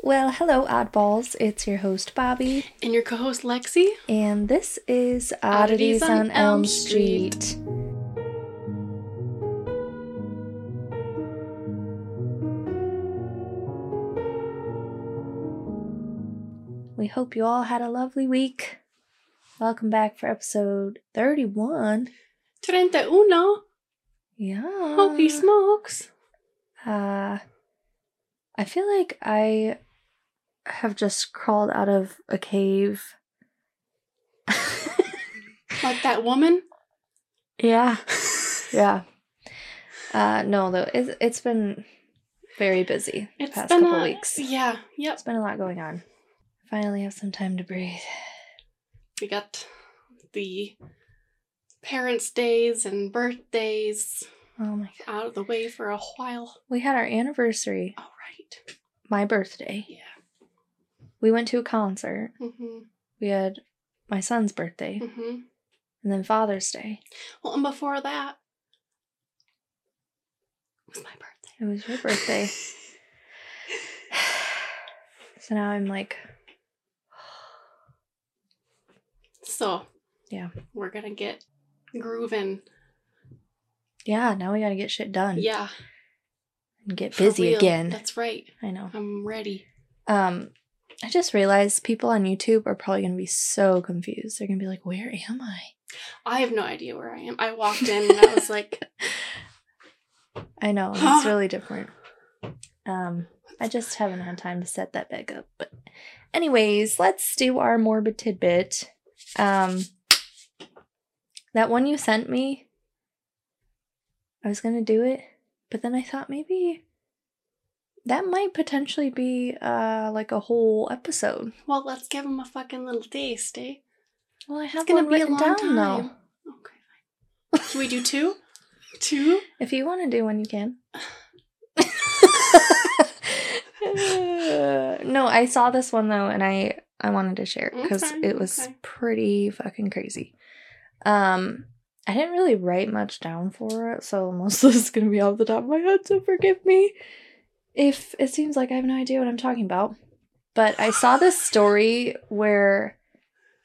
Well, hello, oddballs. It's your host, Bobby, And your co-host Lexi. and this is Oddities, on, Elm Street. We hope you all had a lovely week. Welcome back for episode 31. Treinta uno. Yeah. Holy smokes. Uh, I feel like I have just crawled out of a cave. Like that woman. yeah. Yeah. Uh, no, though it's it's been very busy the It's past couple a, weeks. Yeah. Yep. It's been a lot going on. Finally, have some time to breathe. We got the parents' days and birthdays Oh my god, out of the way for a while. we had our anniversary, All right. my birthday. Yeah. We went to a concert. Mm-hmm. We had my son's birthday, Mm-hmm. and then Father's Day. Well, and before that It was my birthday. It was your birthday. so now I'm like, So Yeah. we're gonna get grooving. yeah, now we gotta get shit done. Yeah. and get busy again. That's right. I know. I'm ready. Um, I just realized people on YouTube are probably gonna be so confused. They're gonna be like, "Where am I?" I have no idea where I am. I walked in and I was like, I know it's really different. Um, I just haven't had time to set that back up. But, anyways, let's do our morbid tidbit. Um, that one you sent me, I was gonna do it, but then I thought maybe that might potentially be uh like a whole episode. well, let's give him a fucking little taste, eh? Well, I have It's gonna one be a long down though. time. Okay. Should we do two? two? If you want to do one, you can. no, I saw this one though, and I I wanted to share it because Okay, it was okay. pretty fucking crazy. Um, I didn't really write much down for it, so most of this is gonna be off the top of my head. So forgive me if it seems like I have no idea what I'm talking about. But I saw this story where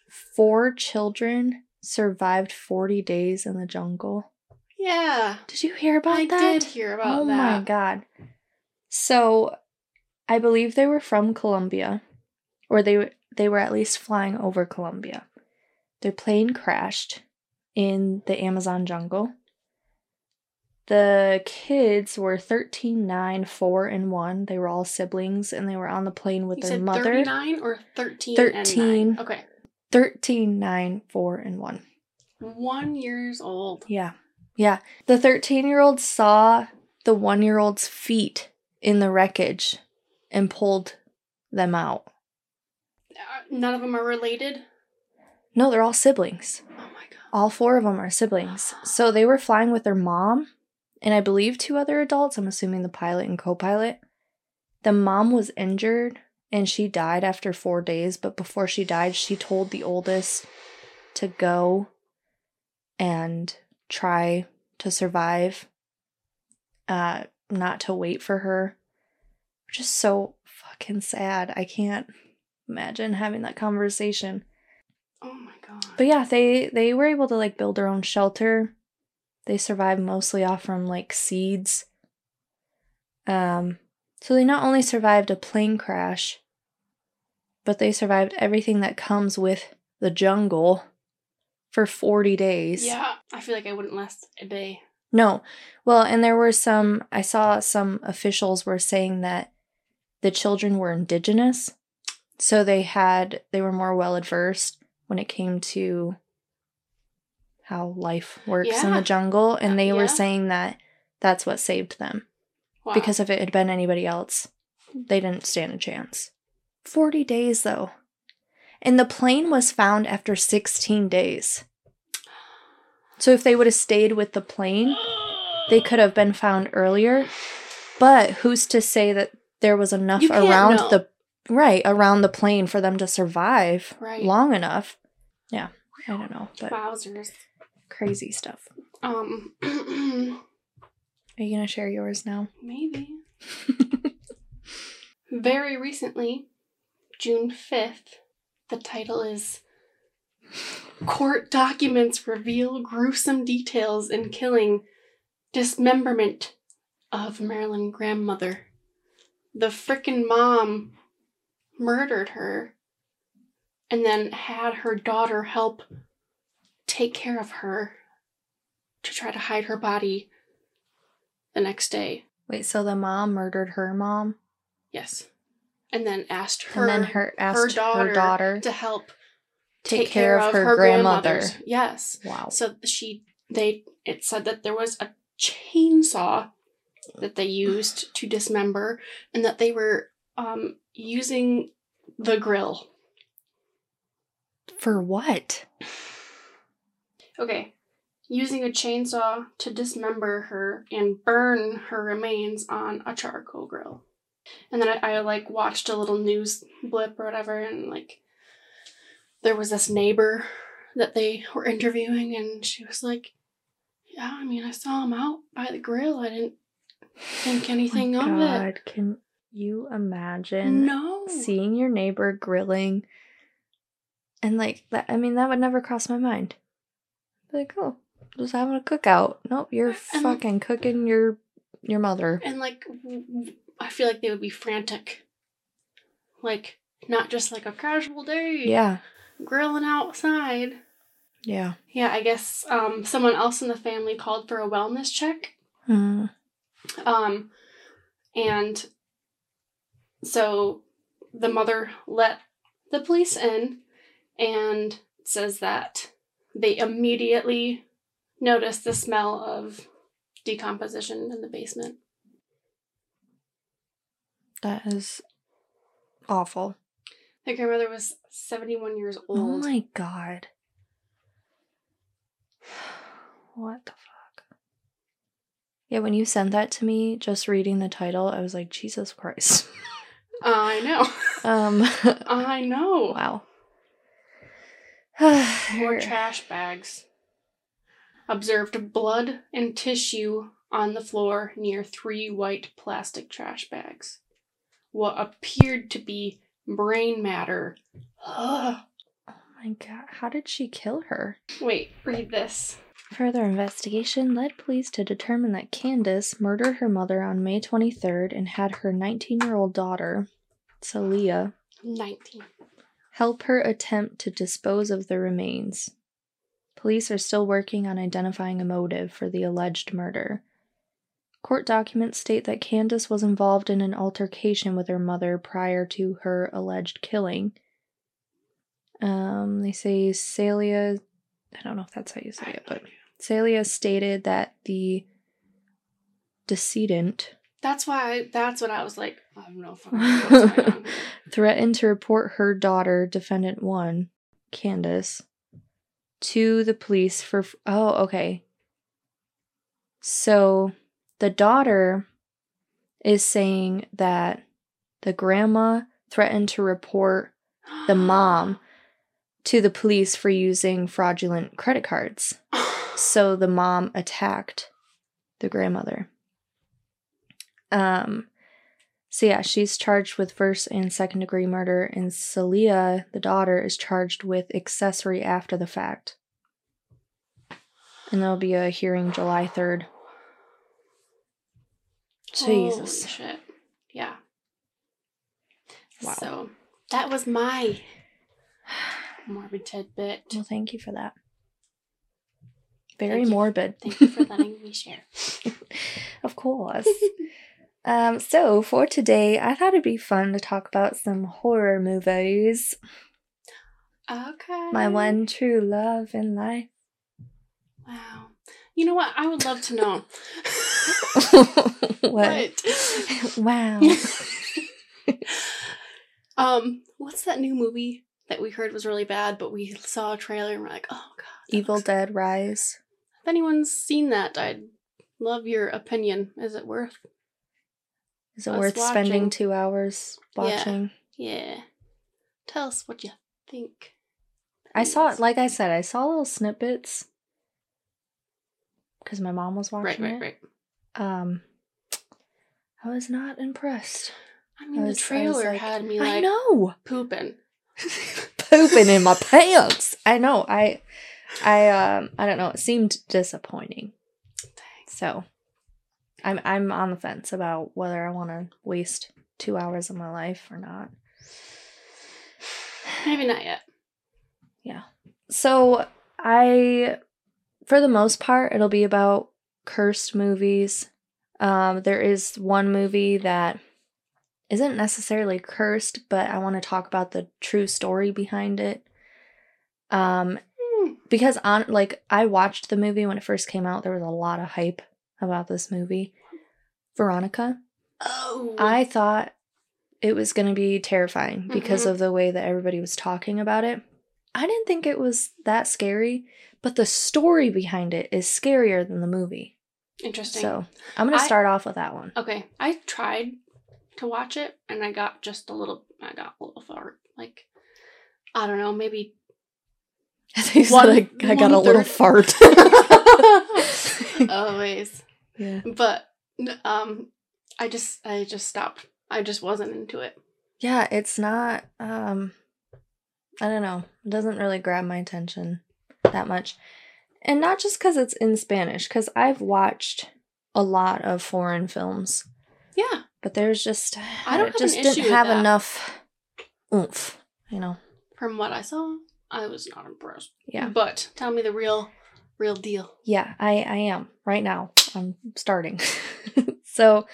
four children survived 40 days in the jungle. Yeah. Did you hear about I that? I did hear about oh that. Oh my god. So I believe they were from Colombia or they they were at least flying over Colombia. Their plane crashed in the Amazon jungle. The kids were 13, 9, 4, and 1. They were all siblings and they were on the plane with You their mother. 39 or 13 13. and 9? Okay. 13, 9, 4, and 1. One years old. Yeah. Yeah. The 13 year old saw the one year old's feet in the wreckage and pulled them out. Uh, None of them are related. No, they're all siblings. Oh my god. All four of them are siblings. So they were flying with their mom and I believe two other adults. I'm assuming the pilot and co pilot. The mom was injured and she died after four days, but before she died, she told the oldest to go and try to survive, uh, not to wait for her. Just so fucking sad. I can't imagine having that conversation. Oh my god. But yeah, they they were able to like build their own shelter. They survived mostly off from like seeds. Um so they not only survived a plane crash, but they survived everything that comes with the jungle for 40 days. yeah. I feel like I wouldn't last a day. No. Well, and there were some I saw some officials were saying that the children were indigenous. So they had they were more well adversed when it came to how life works in the jungle and uh, they Yeah. were saying that that's what saved them Wow. because if it had been anybody else, they didn't stand a chance. 40 days though. And the plane was found after 16 days. So if they would have stayed with the plane, they could have been found earlier. But who's to say that there was enough around know. the right around the plane for them to survive Right. long enough? Yeah, I don't know, but Wowzers. Crazy stuff. Um, Are you gonna share yours now? maybe. very recently, June 5th, the title is Court Documents Reveal Gruesome Details in Killing Dismemberment of Maryland Grandmother. The frickin' mom murdered her and then had her daughter help take care of her to try to hide her body the next day. Wait, so the mom murdered her mom? Yes. And then asked her, and then her asked her daughter, daughter to help take, care, of her, grandmother. Yes. Wow. So she they it said that there was a chainsaw that they used to dismember and that they were um using the grill. For what? Okay. Using a chainsaw to dismember her and burn her remains on a charcoal grill. And then I, I like watched a little news blip or whatever and like there was this neighbor that they were interviewing and she was like, Yeah, I mean I saw him out by the grill. I didn't think oh anything Oh of my it. God, can you imagine No. seeing your neighbor grilling? And like that, I mean, that would never cross my mind. Like, oh, just having a cookout. Nope, you're And- fucking cooking your your mother. And like, I feel like they would be frantic. Like, not just like a casual day, Yeah, grilling outside. yeah. Yeah, I guess um, someone else in the family called for a wellness check. Hmm. Um, and so the mother let the police in and says that they immediately noticed the smell of decomposition in the basement. That is awful. The grandmother was 71 years old. Oh my god. What the fuck? Yeah, when you sent that to me, just reading the title, I was like, Jesus Christ. I know. um, I know. wow. More trash bags. Observed blood and tissue on the floor near three white plastic trash bags. What appeared to be brain matter. Oh my god, how did she kill her? Wait, read this. Further investigation led police to determine that Candace murdered her mother on May 23rd and had her 19 year old daughter, Celia, 19. Help her attempt to dispose of the remains. Police are still working on identifying a motive for the alleged murder. Court documents state that Candace was involved in an altercation with her mother prior to her alleged killing. Um, they say Celia, I don't know if that's how you say it, but Celia stated that the decedent That's why, that's what I was like. I have no fucking clue what's going threatened to report her daughter, defendant one, Candace, to the police for. Oh, okay. So the daughter is saying that the grandma threatened to report the mom to the police for using fraudulent credit cards. So the mom attacked the grandmother. Um so yeah, she's charged with first and second degree murder and Celia, the daughter, is charged with accessory after the fact. And there'll be a hearing July 3rd. Jesus. Holy shit. Yeah. Wow. So that was my morbid tidbit. Well, thank you for that. Very Thank you. morbid. Thank you for letting me share. of course. um, so for today, I thought it'd be fun to talk about some horror movies. Okay. My one true love in life. Wow. You know what? I would love to know. what? wow. um, what's that new movie that we heard was really bad, but we saw a trailer and we're like, oh god. Evil Dead Rise. If anyone's seen that, I'd love your opinion. Is it worth? Is it Us worth spending two hours watching? Yeah. Tell us what you think. I saw it, like I said, I saw little snippets because my mom was Right, watching right, it. right. Um, I was not impressed. I mean, the was- I was trailer like, had me I know. pooping. Pooping in my pants. I know. I I um I don't know. It seemed disappointing. So I'm I'm on the fence about whether I want to waste two hours of my life or not. Maybe not yet. Yeah. So I for the most part it'll be about cursed movies. Um there is one movie that isn't necessarily cursed, but I want to talk about the true story behind it. Um Hmm. because on like I watched the movie when it first came out, there was a lot of hype about this movie. Veronica. Oh, I thought it was going to be terrifying because Mhm. of the way that everybody was talking about it. I didn't think it was that scary, but the story behind it is scarier than the movie. interesting. So I'm going to start off with that one. Okay, I tried to watch it and I got just a little. I got a little far. Like, I don't know, maybe. I think One- I, I got a little fart. Always, yeah. but um, I just I just stopped. I just wasn't into it. Yeah, it's not um I don't know. It doesn't really grab my attention that much. And not just cuz it's in Spanish cuz I've watched a lot of foreign films, Yeah, but there's just I don't just didn't have enough oomph, you know. from what I saw, I was not impressed. Yeah. but tell me the real, real deal. Yeah, I I am right now. I'm starting. so,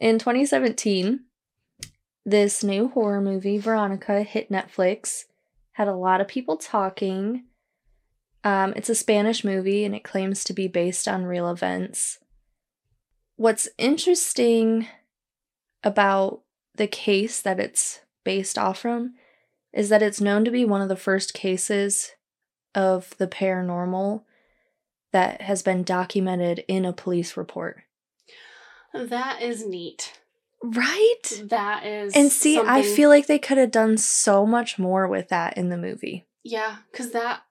in 2017, this new horror movie Veronica hit Netflix. Had a lot of people talking. Um, it's a Spanish movie and it claims to be based on real events. What's interesting about the case that it's based off from is that it's known to be one of the first cases of the paranormal that has been documented in a police report. That is neat. Right? That is. And see, I feel like they could have done so much more with that in the movie. yeah, because that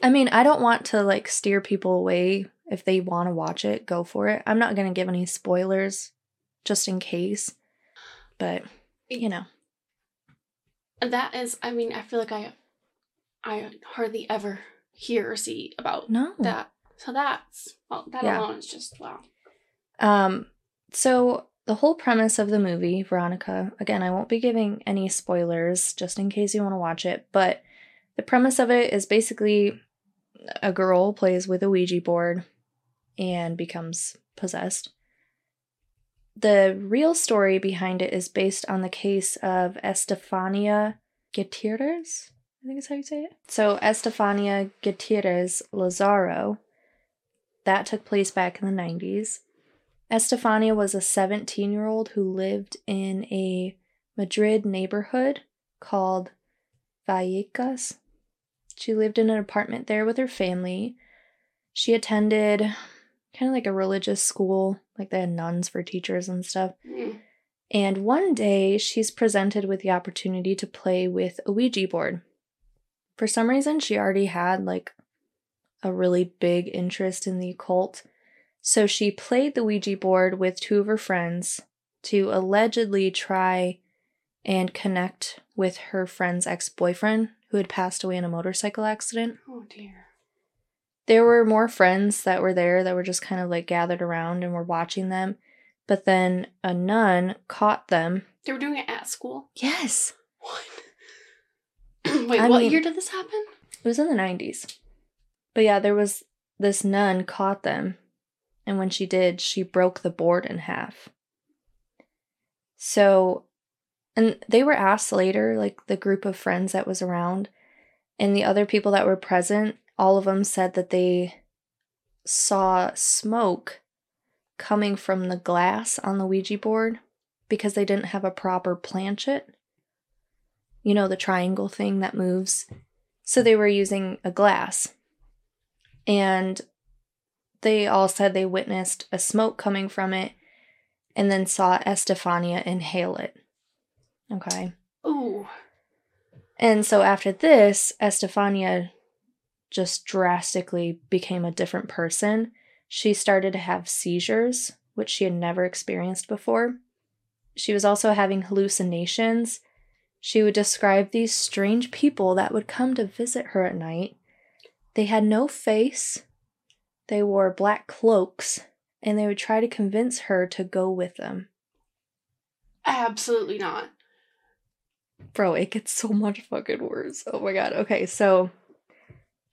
I mean, I don't want to like steer people away if they want to watch it, go for it. I'm not going to give any spoilers just in case. But, you know. that is. I mean, I feel like I, I hardly ever hear or see about No. that. So that's well, that Yeah. alone is just wow. Um, so the whole premise of the movie, Veronica, again, I won't be giving any spoilers just in case you want to watch it, but the premise of it is basically a girl plays with a Ouija board and becomes possessed. The real story behind it is based on the case of Estefania Gutierrez. I think is how you say it. So Estefania Gutierrez Lazaro. That took place back in the 90s. Estefania was a 17 year old who lived in a Madrid neighborhood called Vallecas. She lived in an apartment there with her family. She attended kind of like a religious school, like they had nuns for teachers and stuff. Mm. And one day she's presented with the opportunity to play with a Ouija board. For some reason, she already had like a really big interest in the occult. So she played the Ouija board with two of her friends to allegedly try and connect with her friend's ex boyfriend who had passed away in a motorcycle accident. Oh dear. There were more friends that were there that were just kind of like gathered around and were watching them. But then a nun caught them. They were doing it at school. Yes. What? Wait, I what mean- year did this happen? It was in the 90s. But yeah, there was this nun caught them. And when she did, she broke the board in half. So, and they were asked later, like the group of friends that was around, and the other people that were present, all of them said that they saw smoke coming from the glass on the Ouija board because they didn't have a proper planchette. You know, the triangle thing that moves. So they were using a glass. And they all said they witnessed a smoke coming from it and then saw Estefania inhale it. Okay. Ooh. And so after this, Estefania just drastically became a different person. She started to have seizures, which she had never experienced before. She was also having hallucinations. She would describe these strange people that would come to visit her at night. They had no face, they wore black cloaks, and they would try to convince her to go with them. Absolutely not. Bro, it gets so much fucking worse. Oh my god. Okay, so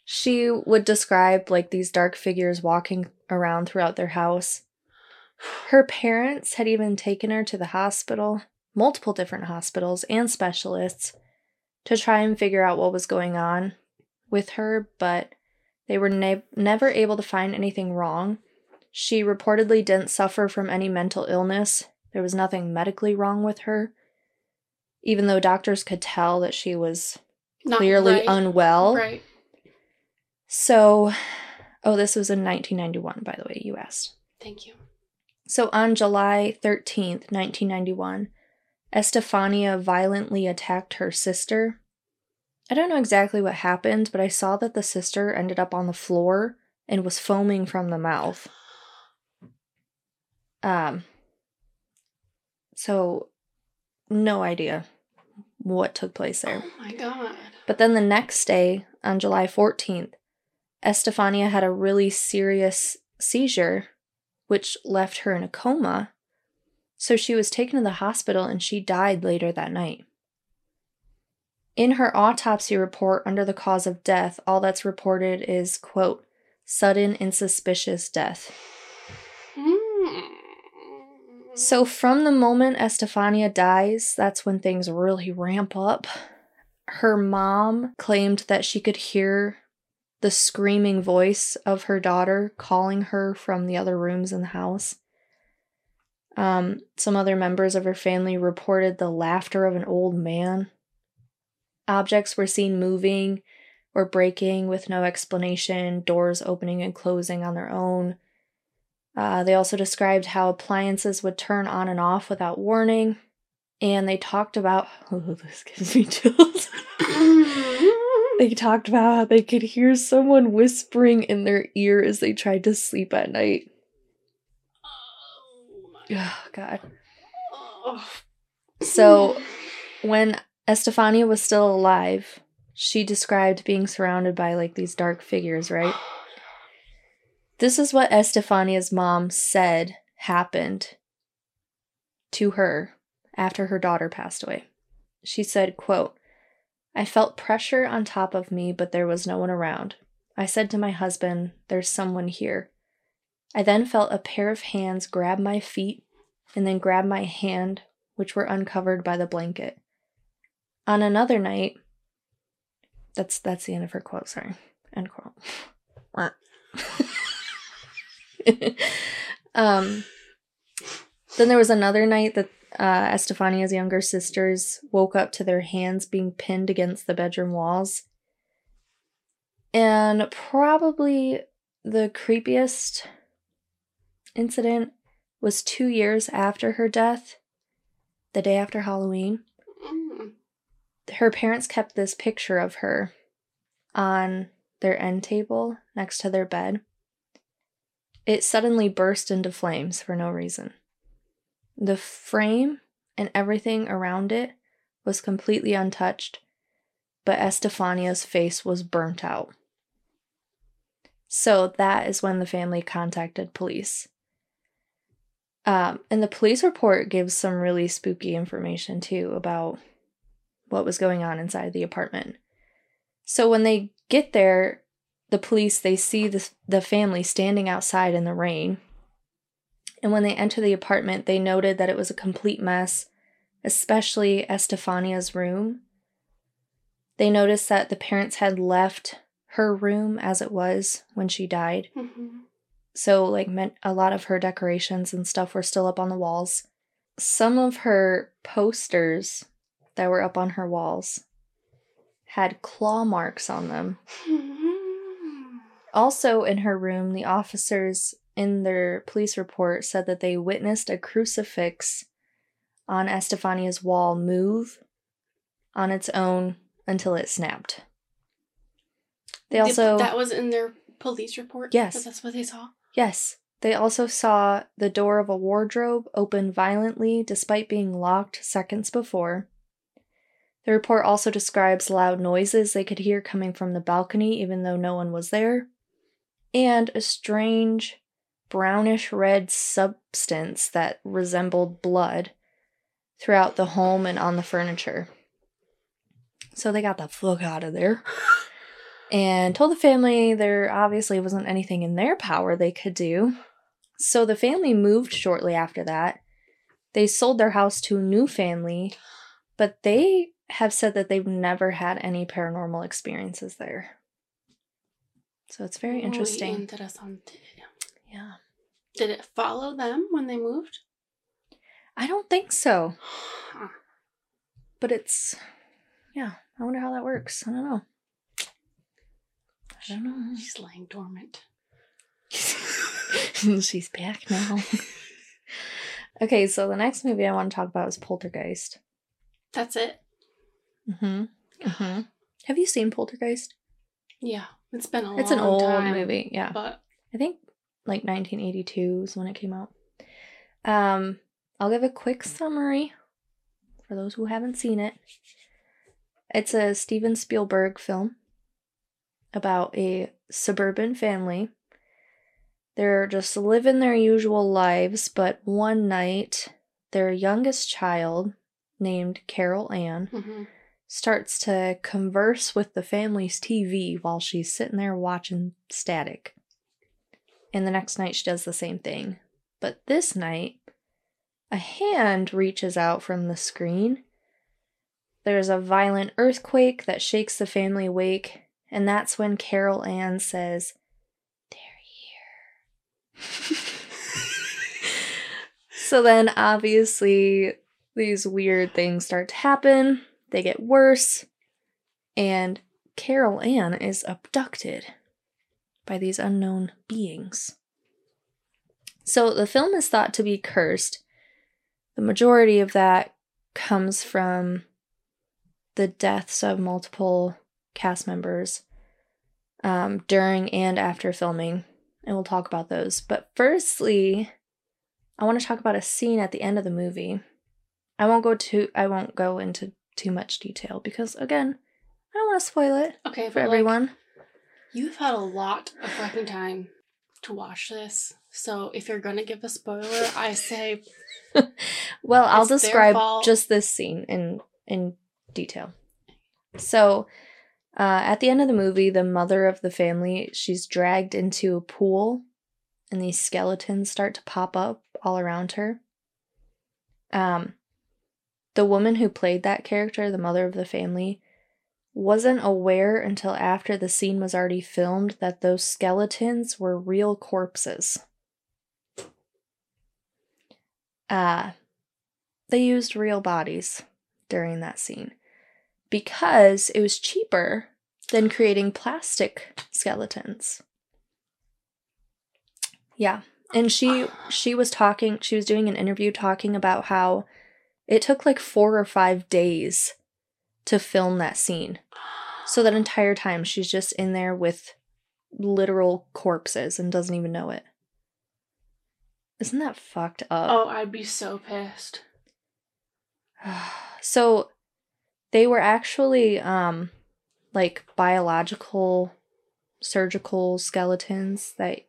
she would describe like these dark figures walking around throughout their house. Her parents had even taken her to the hospital, multiple different hospitals and specialists, to try and figure out what was going on with her, but they were ne- never able to find anything wrong. She reportedly didn't suffer from any mental illness. There was nothing medically wrong with her, even though doctors could tell that she was Not clearly right. unwell. Right. So, oh, this was in 1991, by the way, you asked. Thank you. So on July 13th, 1991, Estefania violently attacked her sister. I don't know exactly what happened, but I saw that the sister ended up on the floor and was foaming from the mouth. Um so no idea what took place there. Oh my god. But then the next day, on July 14th, Estefania had a really serious seizure, which left her in a coma. So she was taken to the hospital and she died later that night. In her autopsy report under the cause of death, all that's reported is, quote, sudden and suspicious death. Hmm. So from the moment Estefania dies, that's when things really ramp up. Her mom claimed that she could hear the screaming voice of her daughter calling her from the other rooms in the house. Um, some other members of her family reported the laughter of an old man. Objects were seen moving or breaking with no explanation, doors opening and closing on their own. Uh, they also described how appliances would turn on and off without warning. And they talked about, oh, this gives me chills. they talked about how they could hear someone whispering in their ear as they tried to sleep at night. Oh my God. Oh. So, when Estefania was still alive, she described being surrounded by like these dark figures, right? Oh, this is what Estefania's mom said happened to her after her daughter passed away. She said, quote, I felt pressure on top of me, but there was no one around. I said to my husband, There's someone here. I then felt a pair of hands grab my feet and then grab my hand, which were uncovered by the blanket. On another night, that's that's the end of her quote, sorry. End quote. um then there was another night that uh, Estefania's younger sisters woke up to their hands being pinned against the bedroom walls. And probably the creepiest incident was two years after her death, the day after Halloween. Mm. Her parents kept this picture of her on their end table next to their bed. It suddenly burst into flames for no reason. The frame and everything around it was completely untouched, but Estefania's face was burnt out. So that is when the family contacted police. Um, and the police report gives some really spooky information too about what was going on inside the apartment. So when they get there, the police they see the the family standing outside in the rain. And when they enter the apartment, they noted that it was a complete mess, especially Estefania's room. They noticed that the parents had left her room as it was when she died. Mhm. So, like, meant a lot of her decorations and stuff were still up on the walls. Some of her posters that were up on her walls had claw marks on them. Also, in her room, the officers in their police report said that they witnessed a crucifix on Estefania's wall move on its own until it snapped. They They- also that was in their police report. Yes. That's what they saw. Yes. They also saw the door of a wardrobe open violently despite being locked seconds before. The report also describes loud noises they could hear coming from the balcony, even though no one was there, and a strange brownish red substance that resembled blood throughout the home and on the furniture. So they got the fuck out of there and told the family there obviously wasn't anything in their power they could do. So the family moved shortly after that. They sold their house to a new family, but they have said that they've never had any paranormal experiences there. So it's very interesting. Yeah. Did it follow them when they moved? I don't think so, but it's yeah, I wonder how that works. I don't know. I don't know. She's lying dormant. She's back now. okay, so the next movie I want to talk about is Poltergeist. That's it. Mm-hmm. Mm-hmm. Have you seen Poltergeist? Yeah, it's been a It's an old time, movie, yeah. But I think like 1982 is when it came out. Um, I'll give a quick summary for those who haven't seen it. It's a Steven Spielberg film about a suburban family. They're just living their usual lives, but one night, their youngest child, named Carol Ann, mhm. Starts to converse with the family's TV while she's sitting there watching static. And the next night she does the same thing. But this night, a hand reaches out from the screen. There's a violent earthquake that shakes the family awake, and that's when Carol Ann says, They're here. so then, obviously, these weird things start to happen. They get worse, and Carol Ann is abducted by these unknown beings. So the film is thought to be cursed. The majority of that comes from the deaths of multiple cast members um, during and after filming, and we'll talk about those. But firstly, I want to talk about a scene at the end of the movie. I won't go to I won't go into too much detail because again, I don't want to spoil it okay, for but like, everyone. you've had a lot of fucking time to watch this. So if you're gonna give a spoiler, I say Well, I'll describe just this scene in in detail. So, uh, at the end of the movie, the mother of the family she's dragged into a pool, and these skeletons start to pop up all around her. Um, the woman who played that character, the mother of the family, wasn't aware until after the scene was already filmed that those skeletons were real corpses. Uh, they used real bodies during that scene because it was cheaper than creating plastic skeletons. Yeah. And she she was talking she was doing an interview talking about how it took like 4 or 5 days to film that scene. So that entire time she's just in there with literal corpses and doesn't even know it. Isn't that fucked up? Oh, I'd be so pissed. so they were actually um like biological surgical skeletons that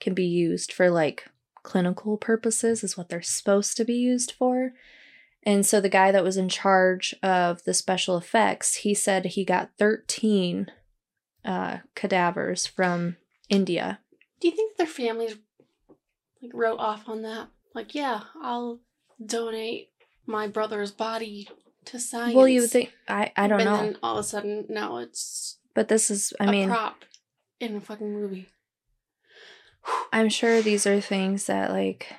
can be used for like clinical purposes is what they're supposed to be used for. And so the guy that was in charge of the special effects, he said he got 13 uh cadavers from India. Do you think their families like wrote off on that? Like, yeah, I'll donate my brother's body to science. Well, you would think I I don't and know. Then all of a sudden, now it's but this is I a mean prop in a fucking movie. I'm sure these are things that like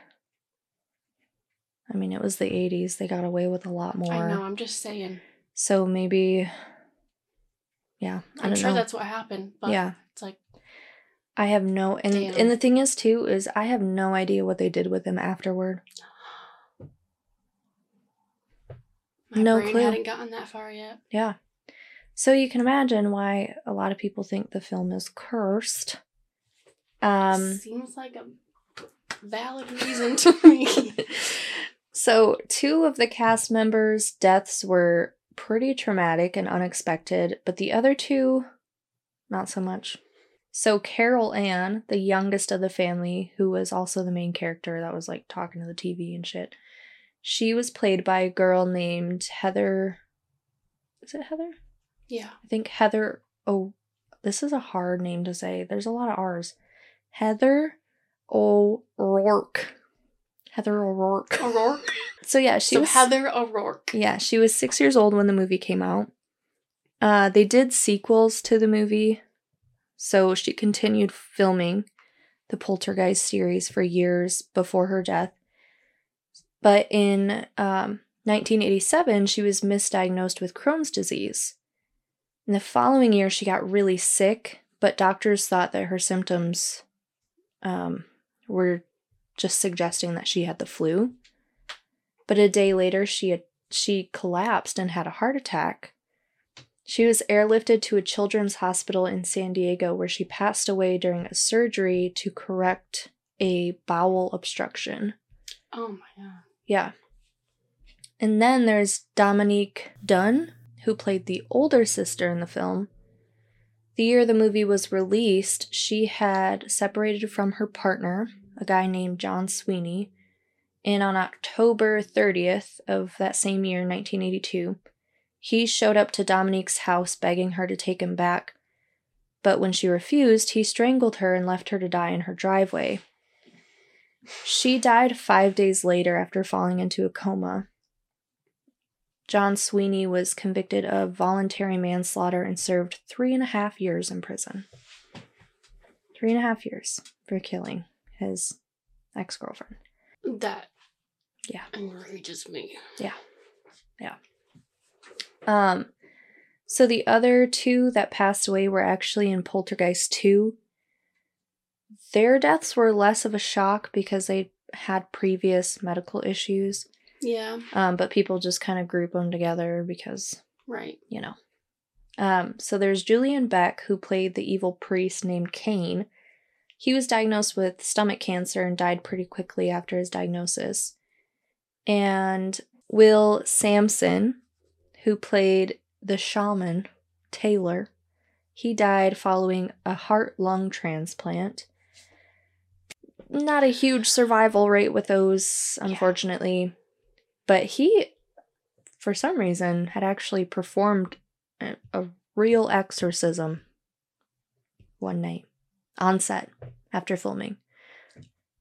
I mean it was the 80s they got away with a lot more. I know. I'm just saying. So maybe yeah, I I'm don't sure know. that's what happened. But yeah. it's like I have no and Damn. and the thing is too is I have no idea what they did with him afterward. my No brain clue. hadn't gotten that far yet. Yeah. So you can imagine why a lot of people think the film is cursed. Um Seems like a valid reason to me. So, two of the cast members' deaths were pretty traumatic and unexpected, but the other two, not so much. So, Carol Ann, the youngest of the family, who was also the main character that was like talking to the TV and shit, she was played by a girl named Heather. Is it Heather? Yeah. I think Heather. Oh, this is a hard name to say. There's a lot of R's. Heather O'Rourke. Heather O'Rourke. O'Rourke. So yeah, she so was Heather O'Rourke. yeah, she was six years old when the movie came out. Uh, they did sequels to the movie, so she continued filming the Poltergeist series for years before her death. But in um, 1987, she was misdiagnosed with Crohn's disease. In the following year, she got really sick, but doctors thought that her symptoms um, were just suggesting that she had the flu. But a day later, she had she collapsed and had a heart attack. She was airlifted to a children's hospital in San Diego where she passed away during a surgery to correct a bowel obstruction. Oh my god. Yeah. And then there's Dominique Dunne, who played the older sister in the film. The year the movie was released, she had separated from her partner, a guy named John Sweeney, and on October 30th of that same year, 1982, he showed up to Dominique's house begging her to take him back. But when she refused, he strangled her and left her to die in her driveway. She died five days later after falling into a coma. John Sweeney was convicted of voluntary manslaughter and served three and a half years in prison. Three and a half years for killing his ex girlfriend. That Yeah. enrages me. Yeah, yeah. Um, so the other two that passed away were actually in Poltergeist 2. Their deaths were less of a shock because they had previous medical issues, Yeah. um, but people just kind of group them together because, Right. you know. Um, so there's Julian Beck, who played the evil priest named Kane. He was diagnosed with stomach cancer and died pretty quickly after his diagnosis. And Will Sampson, who played the shaman Taylor, he died following a heart lung transplant. Not a huge survival rate with those, unfortunately. But he, for some reason, had actually performed a, a real exorcism one night on set after filming.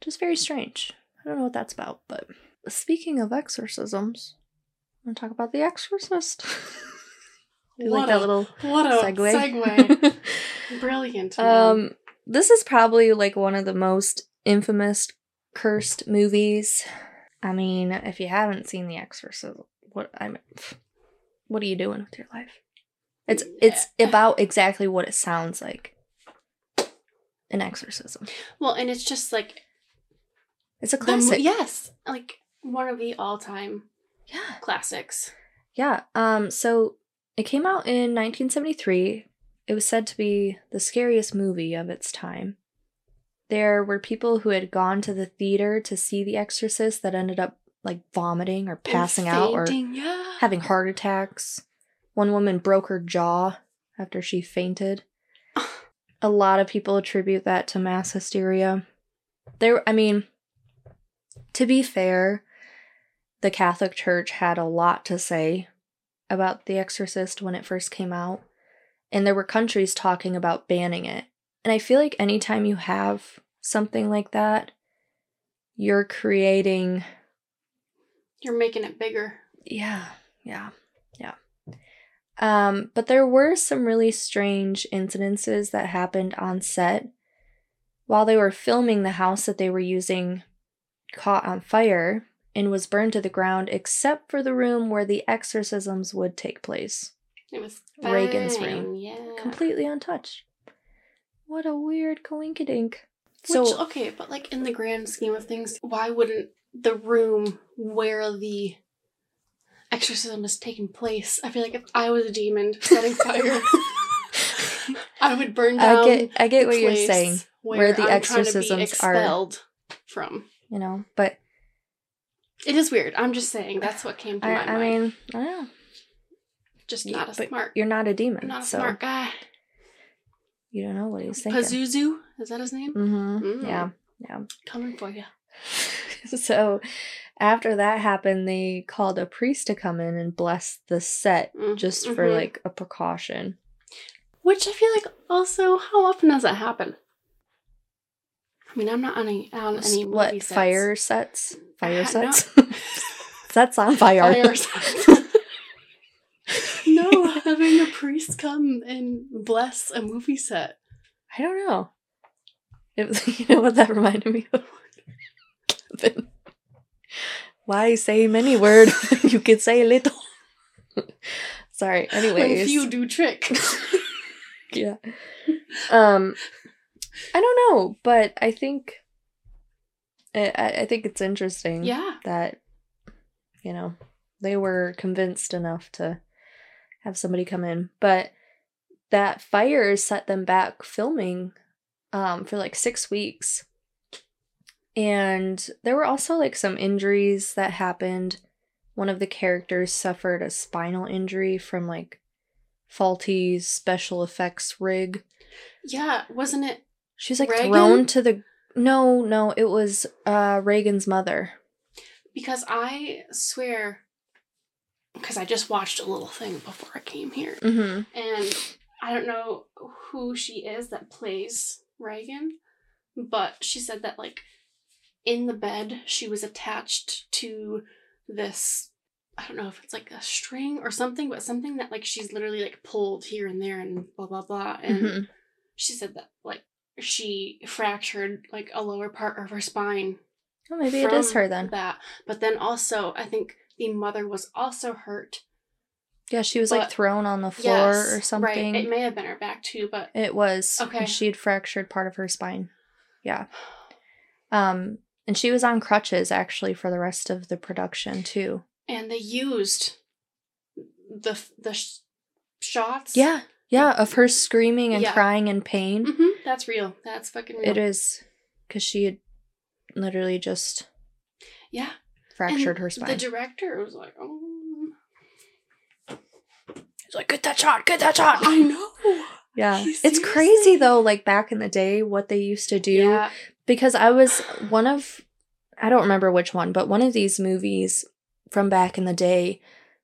Just very strange. I don't know what that's about, but speaking of exorcisms, I'm gonna talk about The Exorcist. You like What that a- little What a segue? segue. Brilliant. um, this is probably like one of the most infamous cursed movies. I mean, if you haven't seen The Exorcist, what I mean, what are you doing with your life? It's it's about exactly what it sounds like. An exorcism. well, and it's just like It's a the classic. yes, like one of the all-time yeah. classics. Yeah. Um, so it came out in 1973. It was said to be the scariest movie of its time. There were people who had gone to the theater to see The Exorcist that ended up like vomiting or passing out or yeah. having heart attacks. One woman broke her jaw after she fainted. A lot of people attribute that to mass hysteria. There, I mean, to be fair, the Catholic Church had a lot to say about The Exorcist when it first came out, and there were countries talking about banning it. And I feel like anytime you have something like that, you're creating You're making it bigger. yeah, yeah, yeah. Um, but there were some really strange incidences that happened on set. While they were filming, the house that they were using caught on fire and was burned to the ground, except for the room where the exorcisms would take place. It was Regan's room. Yeah. Completely untouched. What a weird coinkydink. Which So, okay, but like in the grand scheme of things, why wouldn't the room where the exorcism is taking place? I feel like if I was a demon setting fire, I would burn down. I get, I get what you're saying. Where, where the I'm trying to be exorcisms are- expelled from. you know. But It is weird. I'm just saying that's what came to I, my I mind. I mean, I don't know. just Yeah, not a but smart, You're not a demon, not a so smart guy. You don't know what he's thinking. Pazuzu, is that his name? hmm Mm. Yeah, yeah. Coming for you. so after that happened, they called a priest to come in and bless the set just for Mhm. like a precaution. Which I feel like also, how often does that happen? I mean, I'm not on any on any what sets. fire sets? Fire Uh, no. sets? sets on fire. Fire sets. No, having a priest come and bless a movie set. I don't know. It was, you know what that reminded me of? Kevin. Why say many word? you could say little. Sorry. When Anyways. few do trick. yeah. Um, I don't know, but I think I I think it's interesting. yeah. That you know they were convinced enough to have somebody come in, but that fire set them back filming um for like six weeks. And there were also like some injuries that happened. One of the characters suffered a spinal injury from like faulty special effects rig. Yeah, wasn't it? She's like Regan? thrown to the No, no, it was uh Regan's mother. Because I swear, because I just watched a little thing before I came here, Mhm. and I don't know who she is that plays Regan, but she said that like in the bed she was attached to this. I don't know if it's like a string or something, but something that like she's literally like pulled here and there and blah blah blah. And Mhm. she said that like she fractured like a lower part of her spine Oh, maybe it is her then. That, but then also I think the mother was also hurt. Yeah, she was like thrown on the floor or something. Right. It may have been her back too, but It was. Okay. She had fractured part of her spine. Yeah. Um, and she was on crutches actually for the rest of the production too. and they used the the sh- shots. Yeah. Yeah, of her screaming and Yeah. crying in pain. hmm that's real. That's fucking real. It is because she had literally just Yeah. Fractured And her spine. The director was like, "Oh, He's like, get that shot, get that shot. I know." Yeah. He It's crazy though, like back in the day, what they used to do. Yeah. because I was one of I don't remember which one, but one of these movies from back in the day,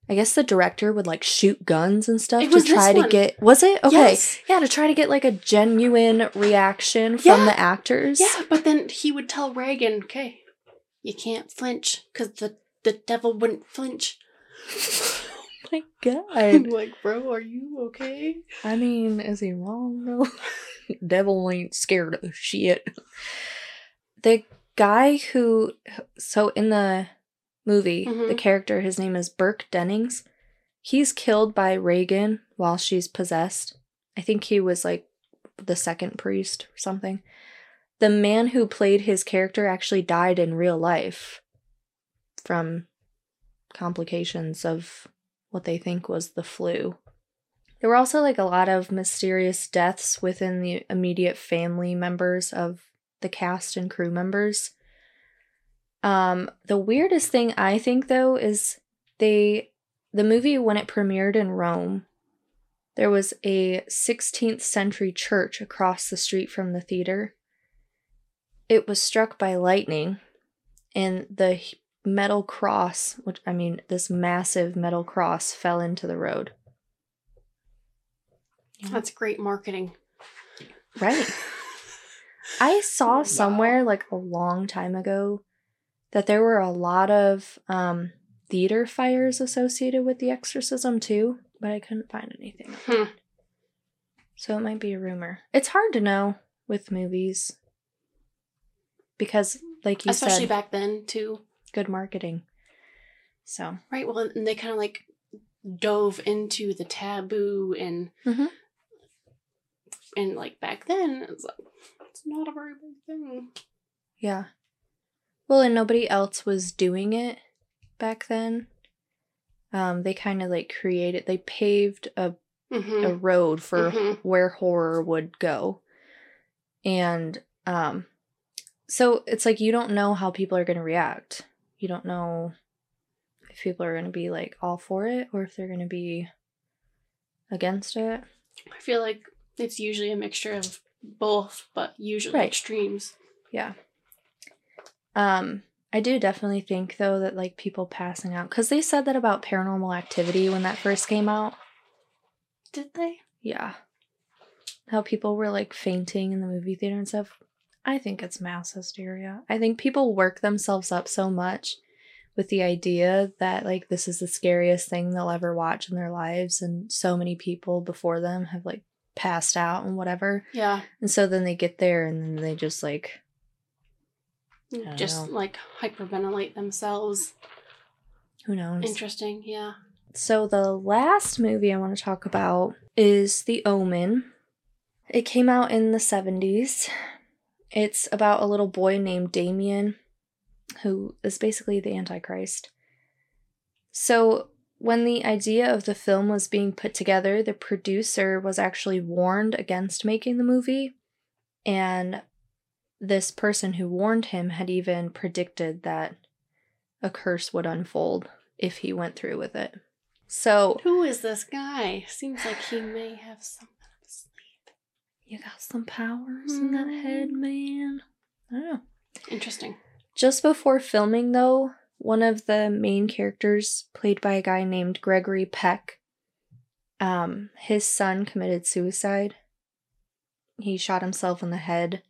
I guess the director would like shoot guns and stuff to try to get was it? Okay. Yes. Yeah, to try to get like a genuine reaction from Yeah. the actors. Yeah, but then he would tell Regan, "Okay, you can't flinch because the the devil wouldn't flinch." Oh my I'm god. like, bro, are you okay? I mean, is he wrong though? Devil ain't scared of shit. The guy who so in the movie, the Mhm. character, his name is Burke Dennings. He's killed by Regan while she's possessed. I think he was like the second priest or something. The man who played his character actually died in real life from complications of what they think was the flu. There were also like a lot of mysterious deaths within the immediate family members of the cast and crew members. Um, the weirdest thing I think though is they the movie when it premiered in Rome, there was a 16th century church across the street from the theater. It was struck by lightning and the metal cross, which I mean this massive metal cross fell into the road. That's great marketing. Right. I saw Wow. somewhere like a long time ago that there were a lot of um, theater fires associated with the exorcism too, but I couldn't find anything. Hmm. So it might be a rumor. It's hard to know with movies because, like you Especially said, back then too. good marketing. So Right. Well, and they kind of like dove into the taboo and Mhm. and like back then it's like it's not a very big thing. yeah. Well, and nobody else was doing it back then. Um, they kind of like created. They paved a Mm-hmm. a road for Mhm. where horror would go. And um So it's like you don't know how people are going to react. You don't know if people are going to be like all for it or if they're going to be against it. I feel like it's usually a mixture of both, but usually Right. extremes. Yeah. Um, I do definitely think though that like people passing out because they said that about Paranormal Activity when that first came out. Did they? Yeah. How people were like fainting in the movie theater and stuff. I think it's mass hysteria. I think people work themselves up so much with the idea that like this is the scariest thing they'll ever watch in their lives and so many people before them have like passed out and whatever. Yeah. And so then they get there and then they just like Just know. like hyperventilate themselves. who knows. Interesting. Yeah. So the last movie I want to talk about is The Omen. It came out in the 70s. It's about a little boy named Damien who is basically the antichrist. So when the idea of the film was being put together, the producer was actually warned against making the movie and this person who warned him had even predicted that a curse would unfold if he went through with it. So, Who is this guy? Seems like he may have sleeve. You got some powers in that head, man. I don't know. Interesting. Just before filming, though, one of the main characters, played by a guy named Gregory Peck, um, his son committed suicide. He shot himself in the head,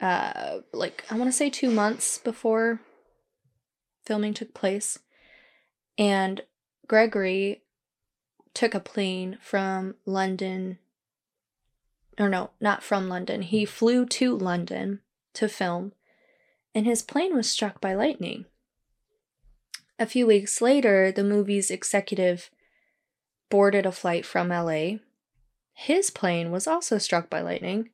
uh, like I want to say two months before filming took place, and Gregory took a plane from London. Or no, not from London. He mm. flew to London to film and his plane was struck by lightning. A few weeks later, the movie's executive boarded a flight from LA. His plane was also struck by lightning.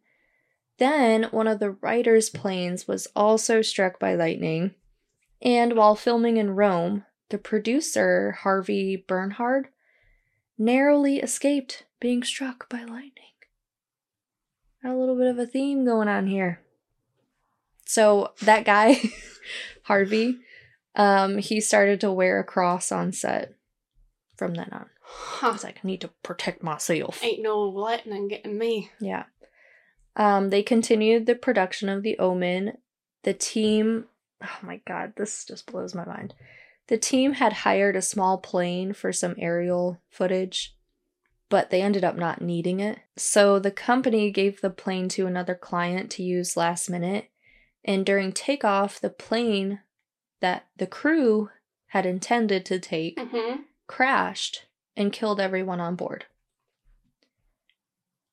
Then, one of the writer's planes was also struck by lightning. And while filming in Rome, the producer, Harvey Bernhard, narrowly escaped being struck by lightning. Got a little bit of a theme going on here. So that guy, Harvey, um, he started to wear a cross on set from then on. I Huh. was like, I need to protect myself. Ain't no lightning getting me. Yeah. Um, they continued the production of The Omen. The team, oh my god, this just blows my mind. The team had hired a small plane for some aerial footage, but they ended up not needing it. So the company gave the plane to another client to use last minute. And during takeoff, the plane that the crew had intended to take Mm-hmm. crashed and killed everyone on board.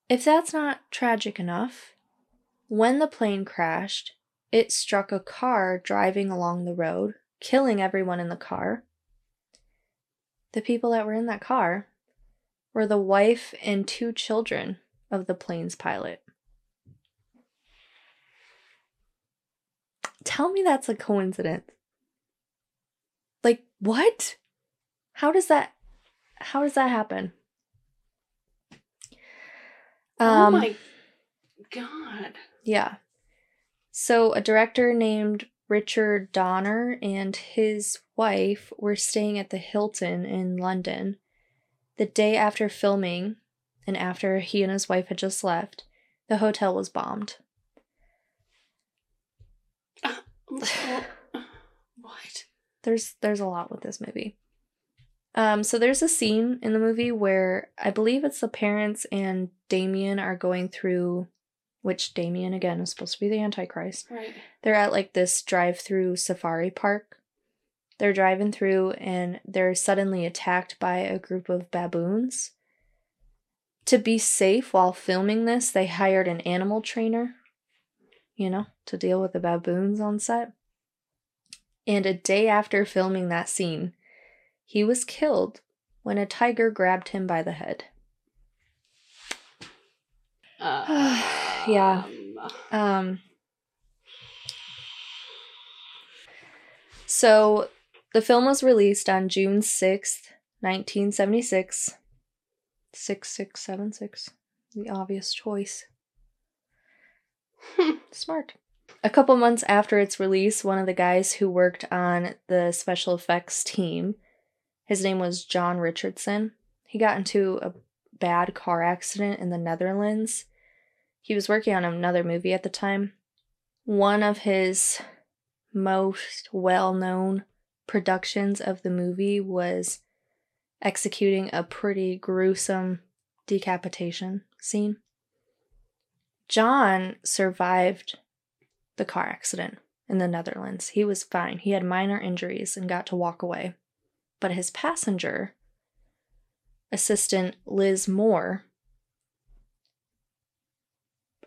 If that's not tragic enough, when the plane crashed, it struck a car driving along the road, killing everyone in the car. The people that were in that car were the wife and two children of the plane's pilot. Tell me that's a coincidence. Like, what? How does that how does that happen? oh Um, my god. Yeah. So, a director named Richard Donner and his wife were staying at the Hilton in London the day after filming, and after he and his wife had just left, the hotel was bombed. What? There's there's a lot with this movie. Um, so there's a scene in the movie where I believe it's the parents and Damien are going through, which Damien again is supposed to be the Antichrist. Right. they're at like this drive-through safari park. They're driving through and they're suddenly attacked by a group of baboons. To be safe while filming this, they hired an animal trainer, you know, to deal with the baboons on set. And a day after filming that scene, he was killed when a tiger grabbed him by the head. Uh, Yeah. um, Um So the film was released on June 6th, 1976. 6676. The obvious choice. Smart. A couple months after its release, one of the guys who worked on the special effects team, his name was John Richardson, he got into a bad car accident in the Netherlands. He was working on another movie at the time. One of his most well known productions of the movie was executing a pretty gruesome decapitation scene. John survived the car accident in the Netherlands. He was fine. He had minor injuries and got to walk away. But his passenger, assistant Liz Moore,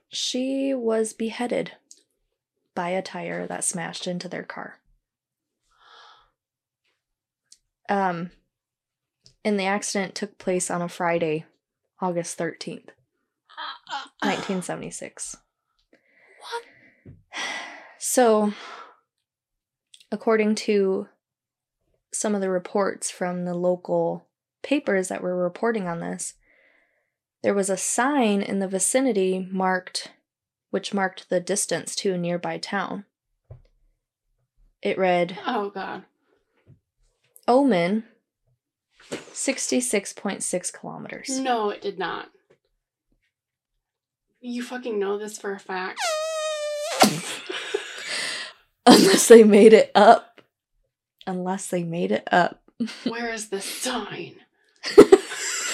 she was beheaded by a tire that smashed into their car. Um, and the accident took place on a Friday, August 13th, 1976. What? So, according to some of the reports from the local papers that were reporting on this, there was a sign in the vicinity marked which marked the distance to a nearby town. It read Oh god. Omen 66.6 kilometers. No, it did not. You fucking know this for a fact. Unless they made it up. Unless they made it up. Where is the sign?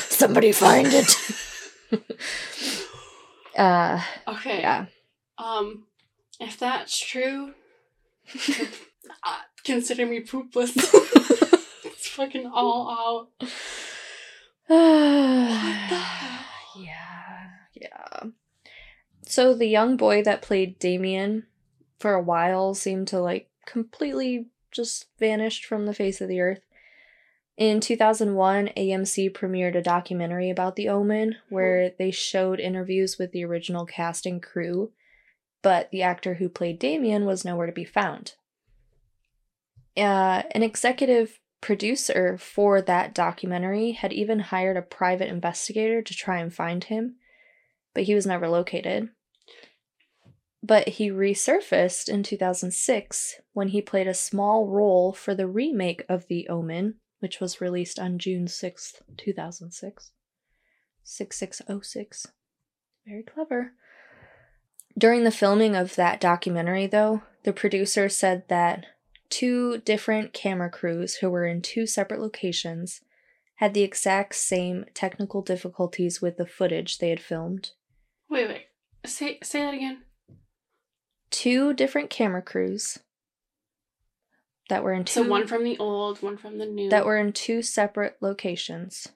Somebody find it. uh Okay. yeah. Um, if that's true, uh, consider me poopless. Fucking all out. Yeah, yeah. So the young boy that played Damien for a while seemed to like completely just vanished from the face of the earth. In 2001, AMC premiered a documentary about The Omen where they showed interviews with the original cast and crew, but the actor who played Damien was nowhere to be found. Uh, an executive producer for that documentary had even hired a private investigator to try and find him, but he was never located. But he resurfaced in 2006 when he played a small role for the remake of The Omen, which was released on June 6th, 2006. 6606. Very clever. During the filming of that documentary, though, the producer said that two different camera crews who were in two separate locations had the exact same technical difficulties with the footage they had filmed. Wait, wait. Say say that again. Two different camera crews that were in two So one from the old, one from the new. that were in two separate locations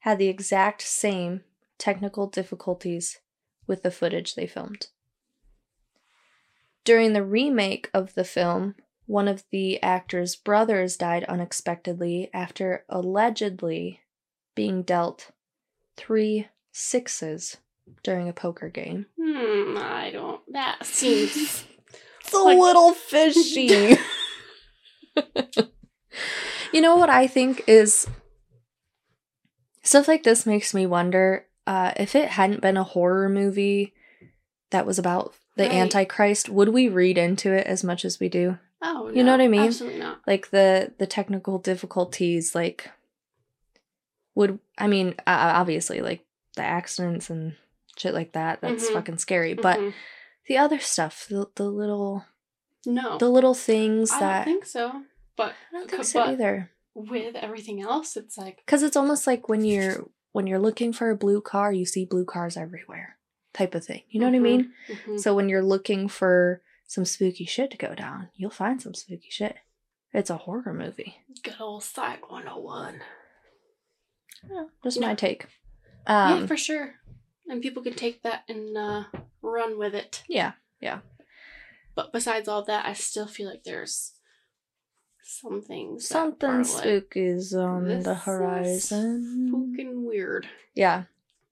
had the exact same technical difficulties with the footage they filmed. During the remake of the film, one of the actor's brothers died unexpectedly after allegedly being dealt three sixes during a poker game. Hmm, I don't. That seems. It's a Like- little fishy. you know what I think is stuff like this makes me wonder uh, if it hadn't been a horror movie that was about the Right. Antichrist, would we read into it as much as we do? Oh, You know no, what I mean? Absolutely not. Like the the technical difficulties, like would I mean uh, obviously like the accidents and shit like that. That's Mhm. fucking scary, but Mhm. the other stuff, the the little no, the little things that I that don't think so. But I don't think so either. with everything else, it's like Because it's almost like when you're when you're looking for a blue car, you see blue cars everywhere, type of thing. You know what I Mhm. mean? mhm. So when you're looking for some spooky shit to go down, you'll find some spooky shit. It's a horror movie. good old Psych 101. Yeah, just Yeah. my take. Um, yeah, for sure. And people can take that and uh, run with it. yeah, yeah. But besides all that, I still feel like there's some things. that something are, like, spooky's on the is horizon. Fucking weird. Yeah.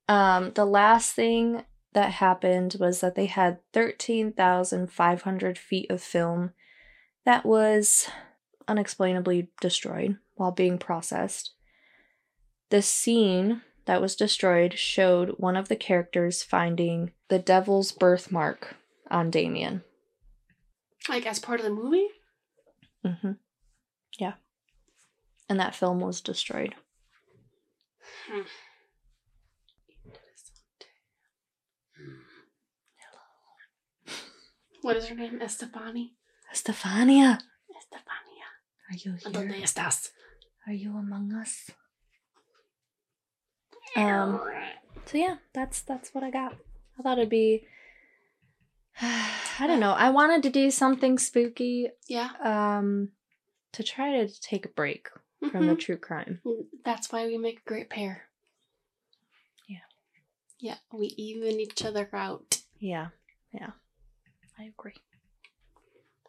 Um, the last thing that happened was that they had 13,500 feet of film that was unexplainably destroyed while being processed. The scene that was destroyed showed one of the characters finding the devil's birthmark on Damien. Like as part of the movie? Mm hmm Yeah. And that film was destroyed. Hmm. What is her name? Estefani? Estefania, Estefania. are you ¿Dónde here? estás? Are you among us? Um. So yeah, that's that's what I got. I thought it'd be. I don't know. I wanted to do something spooky. Yeah. Um, to try to take a break from the Mhm. true crime. That's why we make a great pair. Yeah. Yeah, we even each other out. Yeah, yeah, I agree.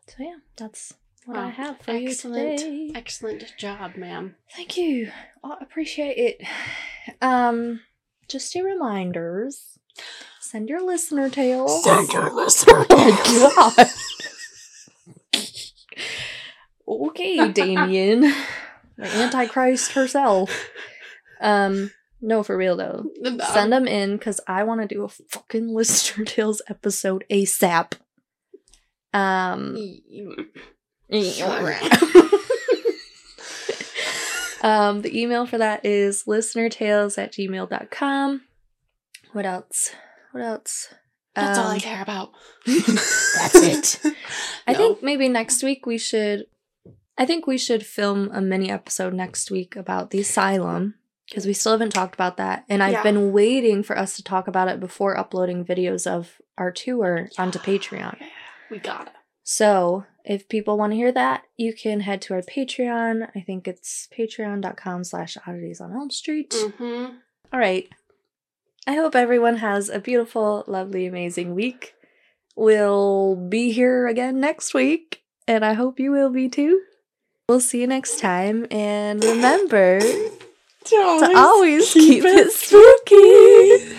So yeah, that's what I have for excellent, you today. Excellent job, ma'am. Thank you. I appreciate it. Um, just a reminders. Send your listener tales. Send your listener. Oh god. okay, Damien. The Antichrist herself. Um, no, for real though. Send them in because I want to do a fucking listener tales episode ASAP. Um, um, the email for that is listenertales at gmail.com. What else? What else? That's all I Um, care about. That's it. I No. think maybe next week we should. I think we should film a mini episode next week about the asylum because we still haven't talked about that, and I've Yeah. been waiting for us to talk about it before uploading videos of our tour onto Patreon. Yeah, we got it. So if people want to hear that, you can head to our Patreon. I think it's patreon.com slash oddities on Elm Street. Mm-hmm. All right. I hope everyone has a beautiful, lovely, amazing week. We'll be here again next week, and I hope you will be too. We'll see you next time, and remember to always keep it spooky.